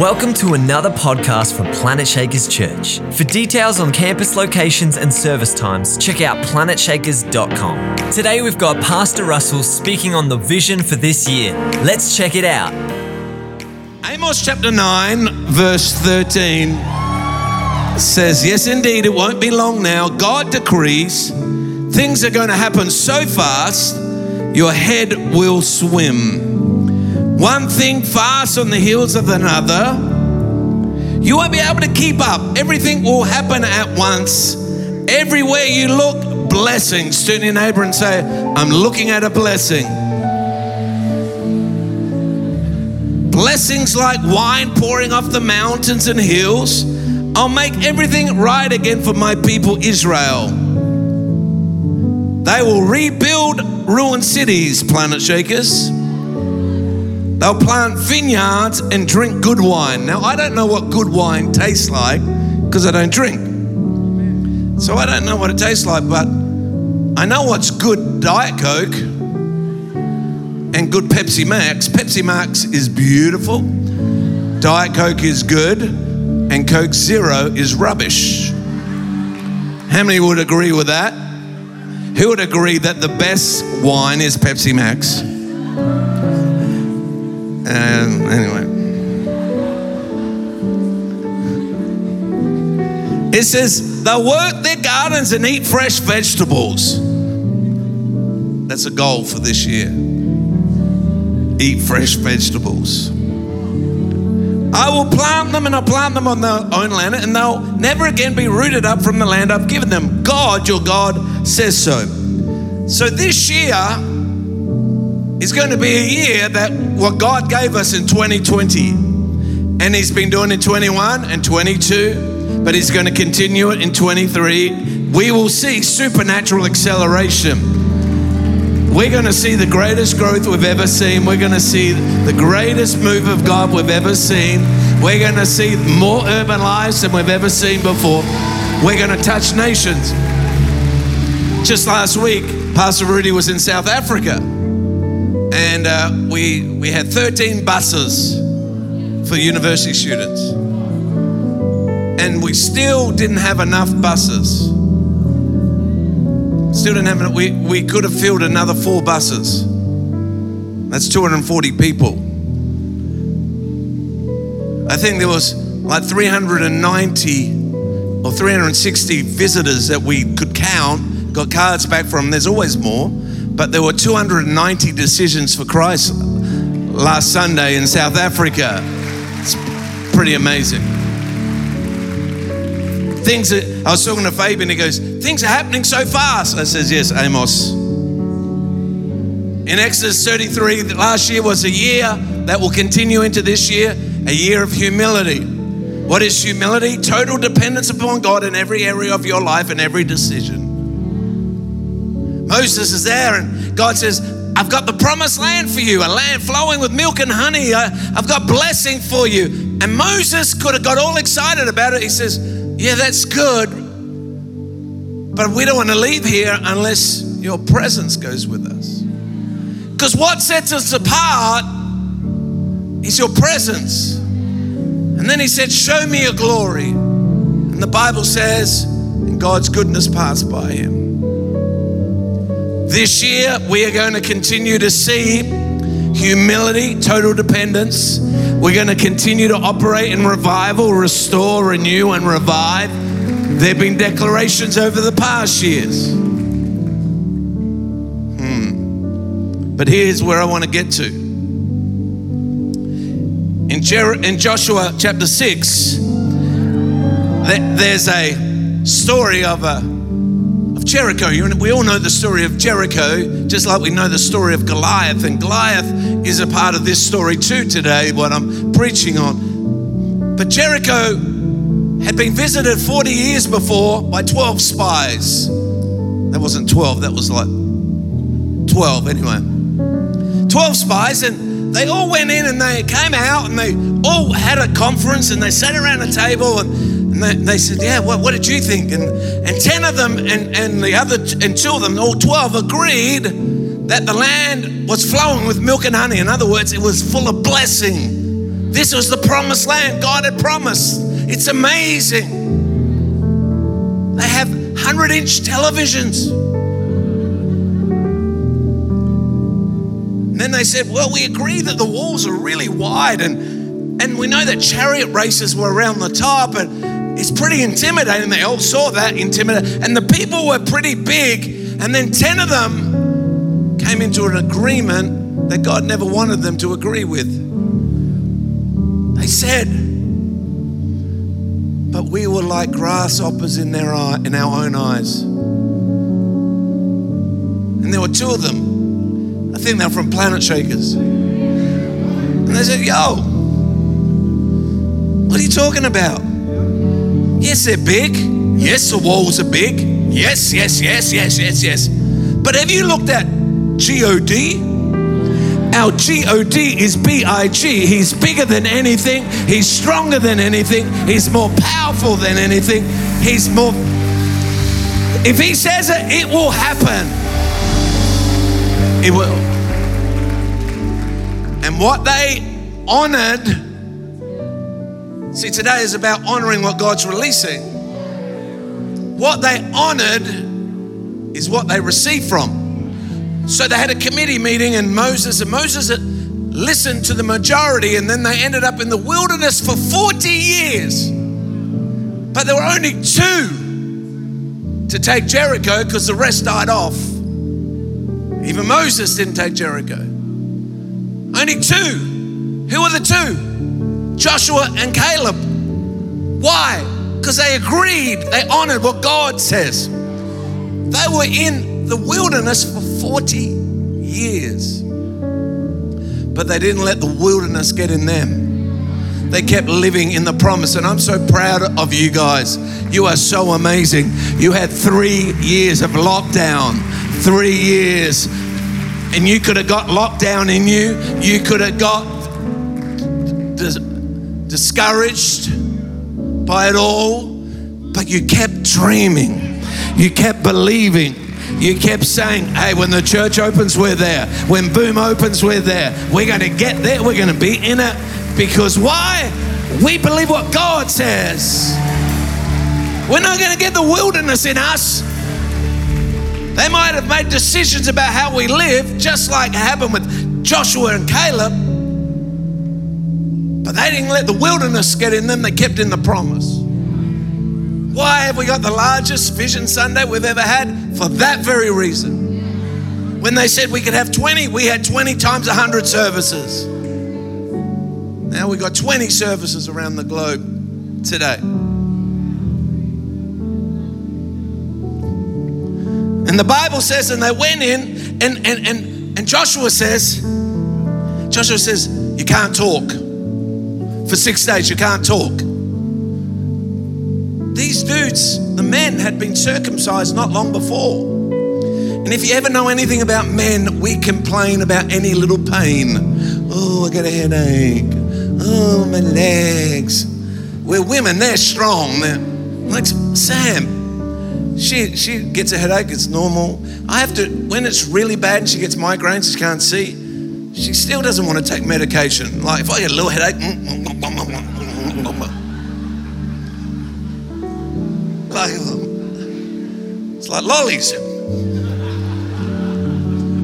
Welcome to another podcast from Planet Shakers Church. For details on campus locations and service times, check out planetshakers.com. Today we've got Pastor Russell speaking on the vision for this year. Let's check it out. Amos chapter 9, verse 13 says, Yes, indeed, it won't be long now. God decrees things are going to happen so fast, your head will swim. One thing fast on the heels of another. You won't be able to keep up. Everything will happen at once. Everywhere you look, blessings. Turn to your neighbor and say, I'm looking at a blessing. Blessings like wine pouring off the mountains and hills. I'll make everything right again for my people Israel. They will rebuild ruined cities, planet shakers. They'll plant vineyards and drink good wine. Now, I don't know what good wine tastes like because I don't drink. So I don't know what it tastes like, but I know what's good Diet Coke and good Pepsi Max. Pepsi Max is beautiful, Diet Coke is good, and Coke Zero is rubbish. How many would agree with that? Who would agree that the best wine is Pepsi Max? And anyway, it says they'll work their gardens and eat fresh vegetables. That's a goal for this year. Eat fresh vegetables. I will plant them and I'll plant them on their own land, and they'll never again be rooted up from the land I've given them. God, your God, says so. So this year, it's going to be a year that what God gave us in 2020, and He's been doing in 21 and 22, but He's going to continue it in 23. We will see supernatural acceleration. We're going to see the greatest growth we've ever seen. We're going to see the greatest move of God we've ever seen. We're going to see more urban lives than we've ever seen before. We're going to touch nations. Just last week, Pastor Rudy was in South Africa and uh, we we had 13 buses for university students, and we still didn't have enough buses. Still didn't have enough. We we could have filled another four buses. That's 240 people. I think there was like 390 or 360 visitors that we could count. Got cards back from. There's always more. But there were 290 decisions for Christ last Sunday in South Africa. It's pretty amazing. Things that I was talking to Fabian, he goes, Things are happening so fast. I says, Yes, Amos. In Exodus 33, last year was a year that will continue into this year, a year of humility. What is humility? Total dependence upon God in every area of your life and every decision. Moses is there, and God says, I've got the promised land for you, a land flowing with milk and honey. I've got blessing for you. And Moses could have got all excited about it. He says, Yeah, that's good, but we don't want to leave here unless your presence goes with us. Because what sets us apart is your presence. And then he said, Show me your glory. And the Bible says, And God's goodness passed by him. This year, we are going to continue to see humility, total dependence. We're going to continue to operate in revival, restore, renew, and revive. There have been declarations over the past years. Hmm. But here's where I want to get to. In, Jer- in Joshua chapter 6, there's a story of a Jericho. We all know the story of Jericho, just like we know the story of Goliath. And Goliath is a part of this story too today, what I'm preaching on. But Jericho had been visited 40 years before by 12 spies. That wasn't 12, that was like 12 anyway. 12 spies, and they all went in and they came out and they all had a conference and they sat around a table and and they, they, said, Yeah, what, what, did you think? And, and 10 of them and, and the other, and two of them, all 12 agreed that the land was flowing with milk and honey. In other words, it was full of blessing. This was the promised land God had promised. It's amazing. They have 100 inch televisions. And then they said, Well, we agree that the walls are really wide, and, and we know that chariot races were around the top, and it's pretty intimidating. They all saw that intimidating. And the people were pretty big, and then 10 of them came into an agreement that God never wanted them to agree with. They said, But we were like grasshoppers in, their eye, in our own eyes. And there were two of them I think they're from Planet Shakers. And they said, Yo, what are you talking about? Yes, they're big. Yes, the walls are big. Yes, yes, yes, yes, yes, yes. But have you looked at GOD? Our GOD is BIG. He's bigger than anything. He's stronger than anything. He's more powerful than anything. He's more. If he says it, it will happen. It will. And what they honored, see, today is about honoring what God's releasing. What they honored is what they received from. So they had a committee meeting, and Moses, and Moses listened to the majority, and then they ended up in the wilderness for 40 years. But there were only two to take Jericho because the rest died off. Even Moses didn't take Jericho. Only two. Who are the two? Joshua and Caleb. Why? Because they agreed, they honored what God says. They were in the wilderness for 40 years. But they didn't let the wilderness get in them. They kept living in the promise. And I'm so proud of you guys. You are so amazing. You had three years of lockdown, three years. And you could have got lockdown in you. You could have got discouraged by it all. But you kept dreaming. You kept believing. You kept saying, hey, when the church opens, we're there. When Boom opens, we're there. We're going to get there. We're going to be in it. Because why? We believe what God says. We're not going to get the wilderness in us. They might have made decisions about how we live, just like happened with Joshua and Caleb. But they didn't let the wilderness get in them, they kept in the promise. Why have we got the largest Vision Sunday we've ever had? For that very reason. When they said we could have 20, we had 20 times 100 services. Now we've got 20 services around the globe today. And the Bible says, and they went in, and, and, and, and Joshua says, Joshua says, you can't talk. For six days, you can't talk. These dudes, the men, had been circumcised not long before. And if you ever know anything about men, we complain about any little pain. Oh, I got a headache. Oh, my legs. We're women, they're strong. They're, like Sam, she, she gets a headache, it's normal. I have to, when it's really bad and she gets migraines, she can't see, she still doesn't want to take medication. Like if I get a little headache, it's like lollies.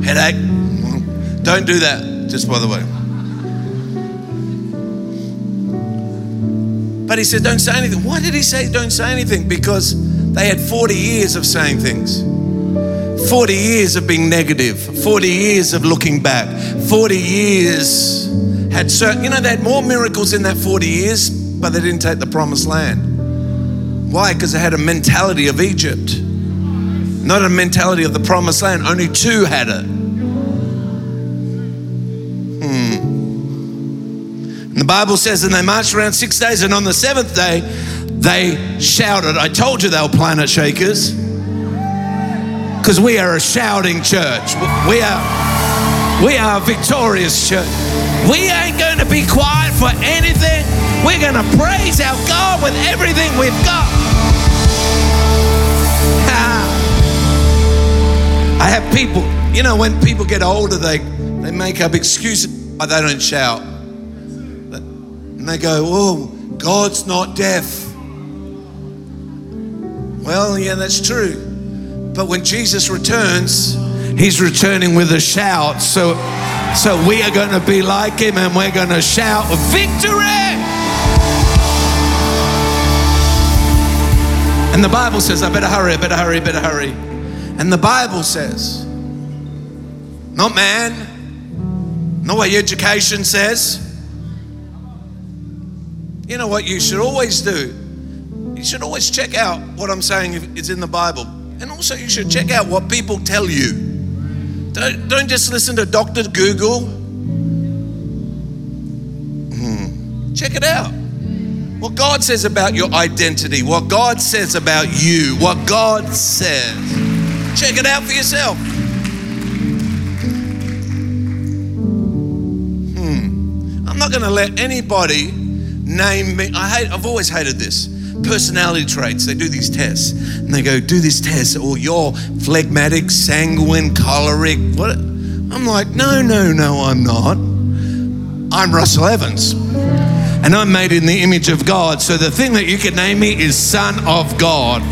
Headache. Mm. Don't do that, just by the way. But he said, Don't say anything. Why did he say, Don't say anything? Because they had 40 years of saying things. 40 years of being negative, 40 years of looking back, 40 years had certain, you know, they had more miracles in that 40 years, but they didn't take the promised land. Why? Because they had a mentality of Egypt, not a mentality of the promised land. Only two had it. Hmm. And the Bible says, and they marched around six days, and on the seventh day, they shouted. I told you they were planet shakers. Because we are a shouting church. We are, we are victorious church. We ain't going to be quiet for anything. We're going to praise our God with everything we've got. Ah. I have people, you know, when people get older, they, they make up excuses why they don't shout. And they go, Oh, God's not deaf. Well, yeah, that's true. But when Jesus returns, he's returning with a shout. So, so we are going to be like him and we're going to shout victory. And the Bible says, I better hurry, I better hurry, I better hurry. And the Bible says, not man, not what education says. You know what you should always do? You should always check out what I'm saying is in the Bible. And also, you should check out what people tell you. Don't, don't just listen to Dr. Google. Hmm. Check it out. What God says about your identity, what God says about you, what God says. Check it out for yourself. Hmm. I'm not going to let anybody name me. I hate. I've always hated this. Personality traits. They do these tests, and they go, "Do this test," or "You're phlegmatic, sanguine, choleric." What? I'm like, no, no, no, I'm not. I'm Russell Evans. And I'm made in the image of God. So the thing that you can name me is Son of God.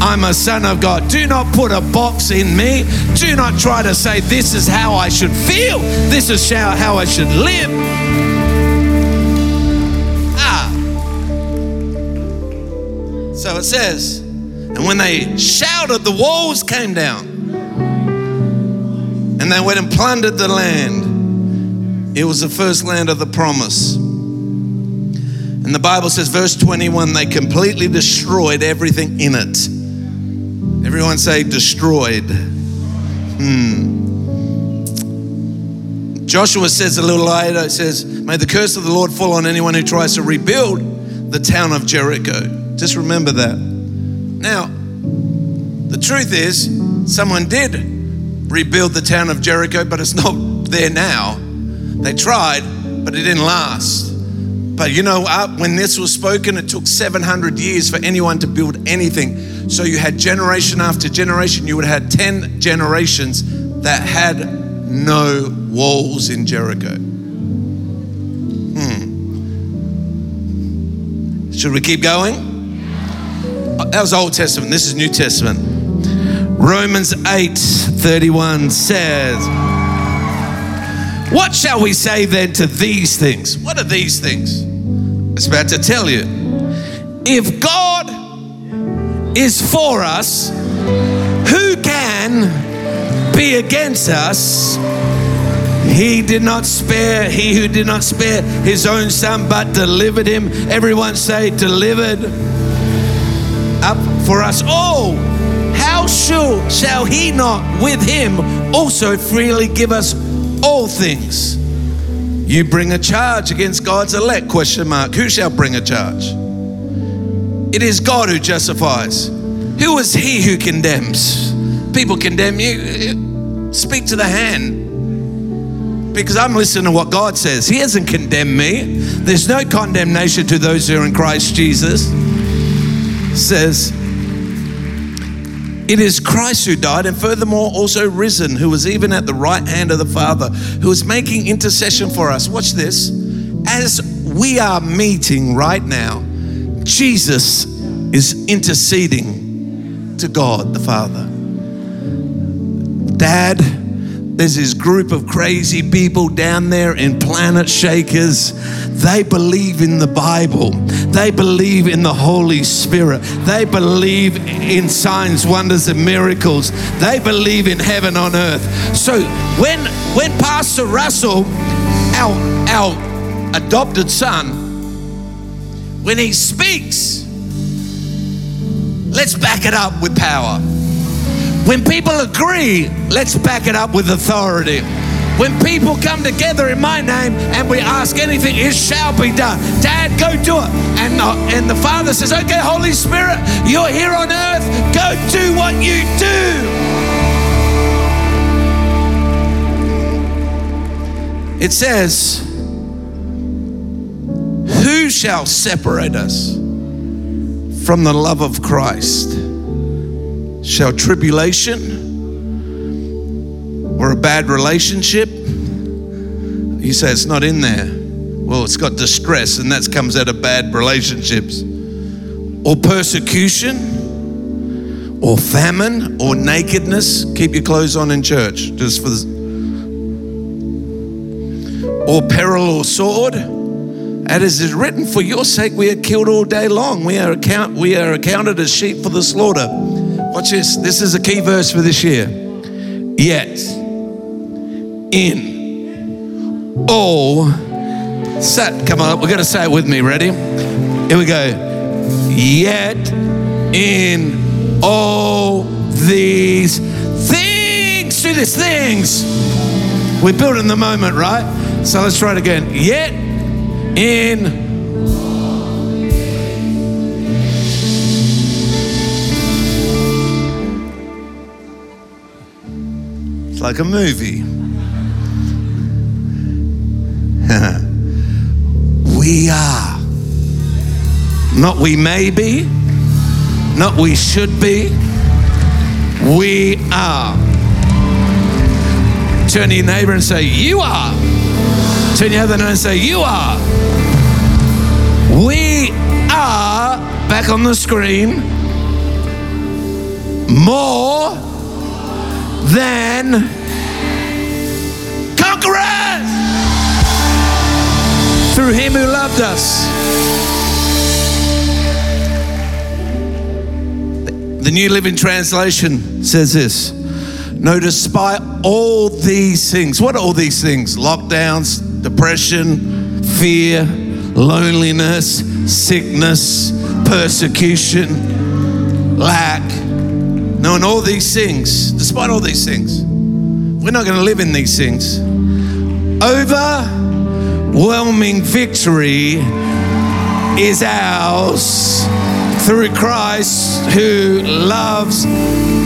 I'm a son of God. Do not put a box in me. Do not try to say, this is how I should feel. This is how, how I should live. So it says, and when they shouted, the walls came down. And they went and plundered the land. It was the first land of the promise. And the Bible says, verse 21, they completely destroyed everything in it. Everyone say, destroyed. Hmm. Joshua says a little later, it says, May the curse of the Lord fall on anyone who tries to rebuild the town of Jericho. Just remember that. Now, the truth is, someone did rebuild the town of Jericho, but it's not there now. They tried, but it didn't last. But you know, uh, when this was spoken, it took 700 years for anyone to build anything. So you had generation after generation, you would have had 10 generations that had no walls in Jericho. Hmm. Should we keep going? That was Old Testament. This is New Testament. Romans 8 31 says, What shall we say then to these things? What are these things? It's about to tell you. If God is for us, who can be against us? He did not spare, he who did not spare his own son, but delivered him. Everyone say, delivered up for us all. How shall, shall he not with him also freely give us all things? You bring a charge against God's elect, question mark. Who shall bring a charge? It is God who justifies. Who is he who condemns? People condemn you. Speak to the hand. Because I'm listening to what God says. He hasn't condemned me. There's no condemnation to those who are in Christ Jesus. Says, it is Christ who died, and furthermore also risen, who was even at the right hand of the Father, who is making intercession for us. Watch this. As we are meeting right now, Jesus is interceding to God the Father. Dad, there's this group of crazy people down there in Planet Shakers. They believe in the Bible. They believe in the Holy Spirit. They believe in signs, wonders, and miracles. They believe in heaven on earth. So when when Pastor Russell, our our adopted son, when he speaks, let's back it up with power. When people agree, let's back it up with authority. When people come together in my name and we ask anything, it shall be done. Dad, go do it. And the, and the Father says, Okay, Holy Spirit, you're here on earth. Go do what you do. It says, Who shall separate us from the love of Christ? Shall tribulation or a bad relationship? You say it's not in there. Well, it's got distress, and that comes out of bad relationships. Or persecution, or famine, or nakedness. Keep your clothes on in church, just for the. Or peril or sword. And as is written, for your sake we are killed all day long. We are, account, we are accounted as sheep for the slaughter. Watch this. This is a key verse for this year. Yet, in all, set, come on, we're going to say it with me. Ready? Here we go. Yet, in all these things, do these things. We're building the moment, right? So let's try it again. Yet, in It's like a movie. we are. Not we may be, not we should be. We are. Turn to your neighbor and say, You are. Turn your other neighbor and say, You are. We are, back on the screen, more than conquerors through him who loved us. The New Living Translation says this No, despite all these things, what are all these things? Lockdowns, depression, fear, loneliness, sickness, persecution, lack. No, and all these things, despite all these things, we're not going to live in these things. Overwhelming victory is ours through Christ who loves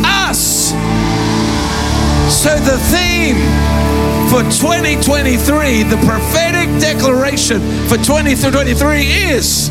us. So, the theme for 2023, the prophetic declaration for 2023 is.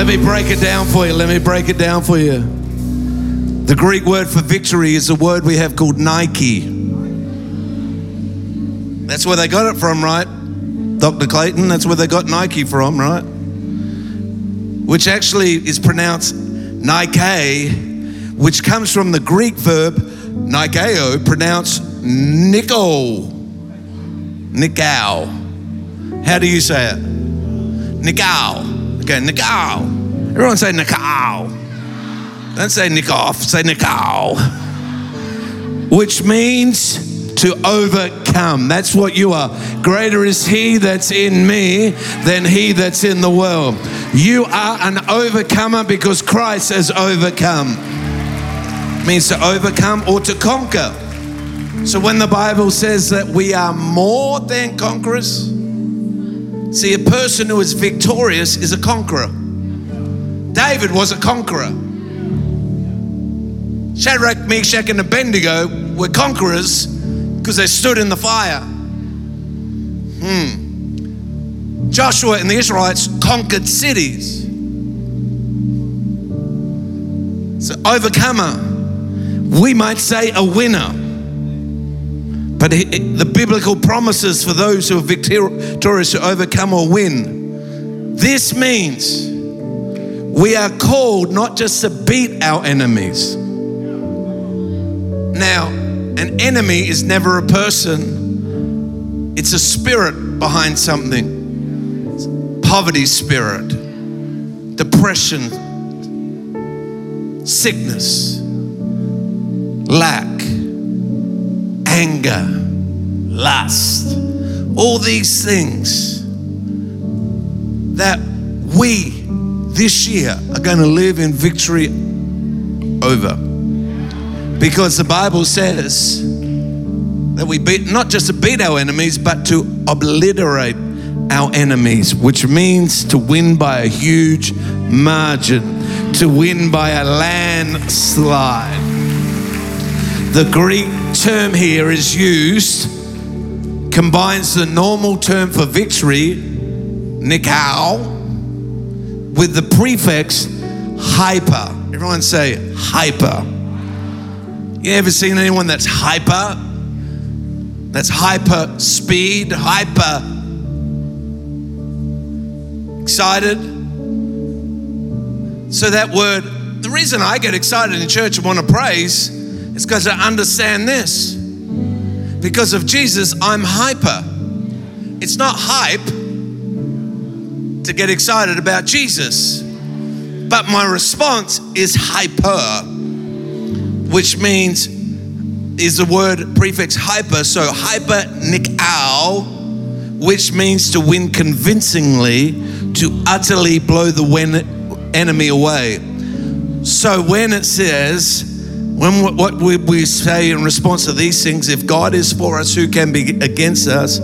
Let me break it down for you. Let me break it down for you. The Greek word for victory is a word we have called Nike. That's where they got it from, right? Dr. Clayton, that's where they got Nike from, right? Which actually is pronounced Nike, which comes from the Greek verb Nikeo, pronounced Nico. Nikao. How do you say it? Nikao. Okay, Nikao. Everyone say Nikao. Don't say Nikoff, say Nikao. Which means to overcome. That's what you are. Greater is He that's in me than He that's in the world. You are an overcomer because Christ has overcome. Means to overcome or to conquer. So when the Bible says that we are more than conquerors, see, a person who is victorious is a conqueror. David was a conqueror. Shadrach, Meshach, and Abednego were conquerors because they stood in the fire. Hmm. Joshua and the Israelites conquered cities. So, overcomer, we might say a winner. But the biblical promises for those who are victorious to overcome or win. This means we are called not just to beat our enemies. Now, an enemy is never a person, it's a spirit behind something. Poverty spirit, depression, sickness, lack, anger, lust, all these things that we this year are going to live in victory over. Because the Bible says that we beat not just to beat our enemies, but to obliterate our enemies, which means to win by a huge margin to win by a landslide. The Greek term here is used, combines the normal term for victory, nikao, with the prefix hyper. Everyone say hyper. You ever seen anyone that's hyper? That's hyper speed, hyper excited? So, that word, the reason I get excited in church and want to praise is because I understand this. Because of Jesus, I'm hyper. It's not hype to get excited about Jesus, but my response is hyper, which means is the word prefix hyper. So hyper nikao, which means to win convincingly, to utterly blow the enemy away. So when it says, when what we say in response to these things, if God is for us, who can be against us?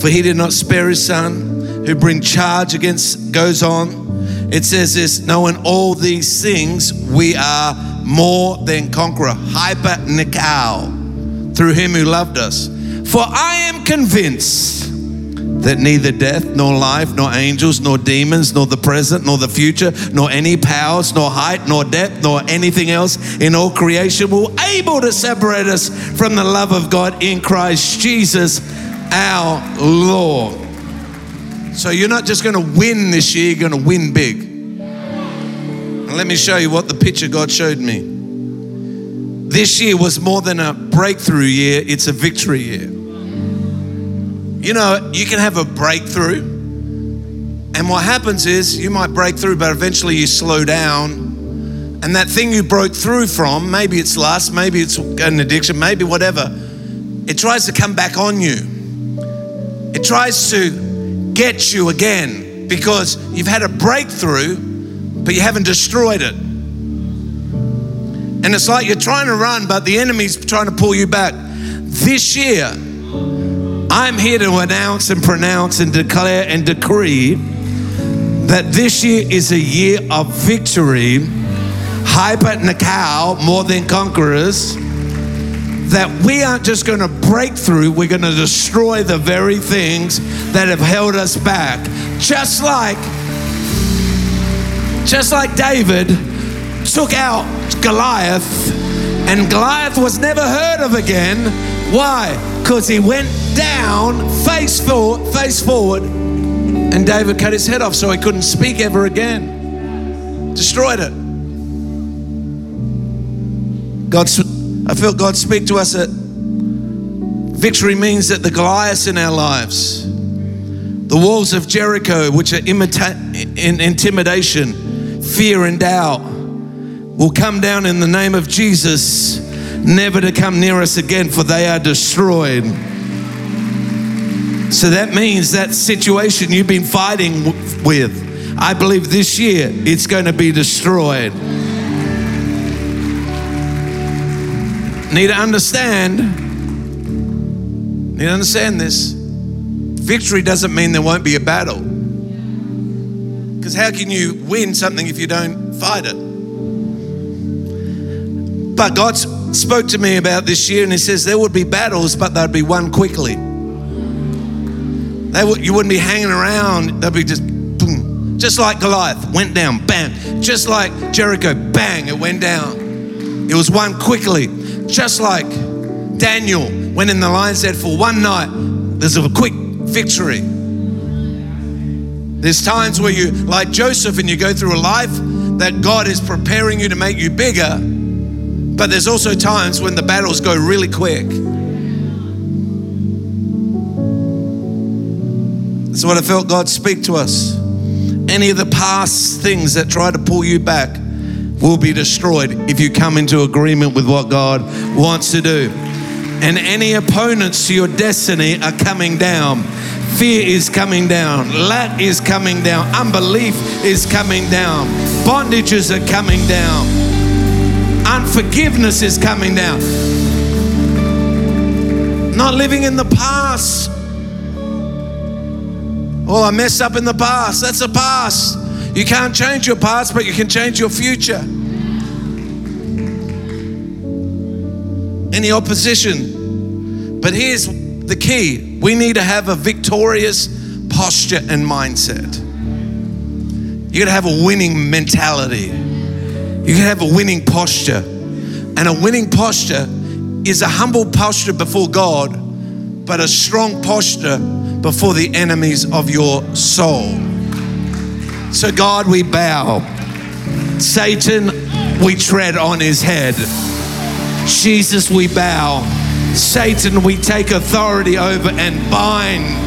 For he did not spare his son, who bring charge against, goes on. It says this, knowing all these things, we are more than conqueror. Hyper Nikao, through him who loved us. For I am convinced that neither death, nor life, nor angels, nor demons, nor the present, nor the future, nor any powers, nor height, nor depth, nor anything else in all creation will be able to separate us from the love of God in Christ Jesus our Lord. So you're not just going to win this year, you're going to win big. And let me show you what the picture God showed me. This year was more than a breakthrough year, it's a victory year. You know, you can have a breakthrough, and what happens is you might break through, but eventually you slow down. And that thing you broke through from, maybe it's lust, maybe it's an addiction, maybe whatever, it tries to come back on you. It tries to get you again because you've had a breakthrough, but you haven't destroyed it. And it's like you're trying to run, but the enemy's trying to pull you back. This year, I'm here to announce and pronounce and declare and decree that this year is a year of victory, hyper Nikao, more than conquerors. That we aren't just going to break through, we're going to destroy the very things that have held us back. Just like, just like David took out Goliath, and Goliath was never heard of again. Why? Because he went down, face forward, face forward, and David cut his head off so he couldn't speak ever again. Destroyed it. God, I felt God speak to us that victory means that the Goliaths in our lives, the walls of Jericho, which are imita- in intimidation, fear, and doubt, will come down in the name of Jesus, never to come near us again, for they are destroyed. So that means that situation you've been fighting with, I believe this year it's going to be destroyed. Need to understand, need to understand this. Victory doesn't mean there won't be a battle. Because how can you win something if you don't fight it? But God spoke to me about this year and He says there would be battles, but they'd be won quickly. They you wouldn't be hanging around. They'd be just boom. Just like Goliath, went down, bam. Just like Jericho, bang, it went down. It was won quickly. Just like Daniel went in the lion's den for one night, there's a quick victory. There's times where you, like Joseph, and you go through a life that God is preparing you to make you bigger, but there's also times when the battles go really quick. That's what I felt God speak to us. Any of the past things that try to pull you back will be destroyed if you come into agreement with what God wants to do. And any opponents to your destiny are coming down. Fear is coming down. Lack is coming down. Unbelief is coming down. Bondages are coming down. Unforgiveness is coming down. Not living in the past. Oh, I messed up in the past. That's the past. You can't change your past, but you can change your future. Any opposition. But here's the key we need to have a victorious posture and mindset. You gotta have a winning mentality. You gotta have a winning posture. And a winning posture is a humble posture before God, but a strong posture before the enemies of your soul. So, God, we bow. Satan, we tread on his head. Jesus, we bow. Satan, we take authority over and bind.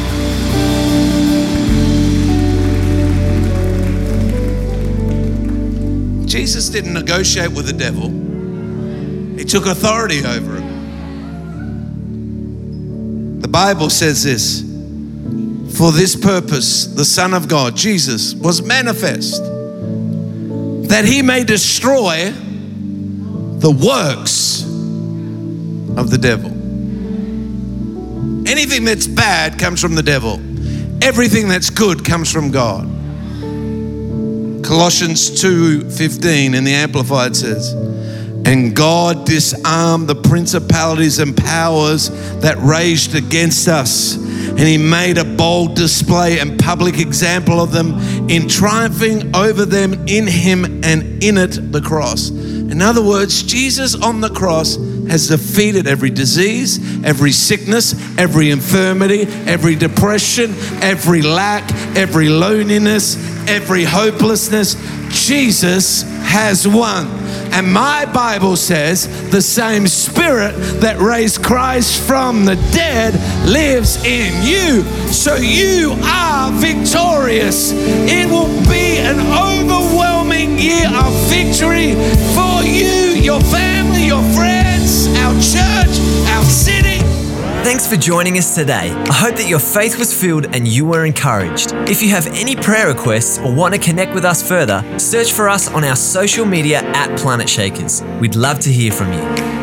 Jesus didn't negotiate with the devil, he took authority over him. The Bible says this For this purpose, the Son of God, Jesus, was manifest that he may destroy the works of the devil. Anything that's bad comes from the devil. Everything that's good comes from God. Colossians 2:15 in the amplified says, "And God disarmed the principalities and powers that raged against us, and he made a bold display and public example of them in triumphing over them in him and in it the cross." In other words, Jesus on the cross has defeated every disease, every sickness, every infirmity, every depression, every lack, every loneliness, every hopelessness. Jesus has won. And my Bible says the same spirit that raised Christ from the dead lives in you. So you are victorious. It will be an overwhelming year of victory for you, your family, your friends, our church, our city. Thanks for joining us today. I hope that your faith was filled and you were encouraged. If you have any prayer requests or want to connect with us further, search for us on our social media at Planet Shakers. We'd love to hear from you.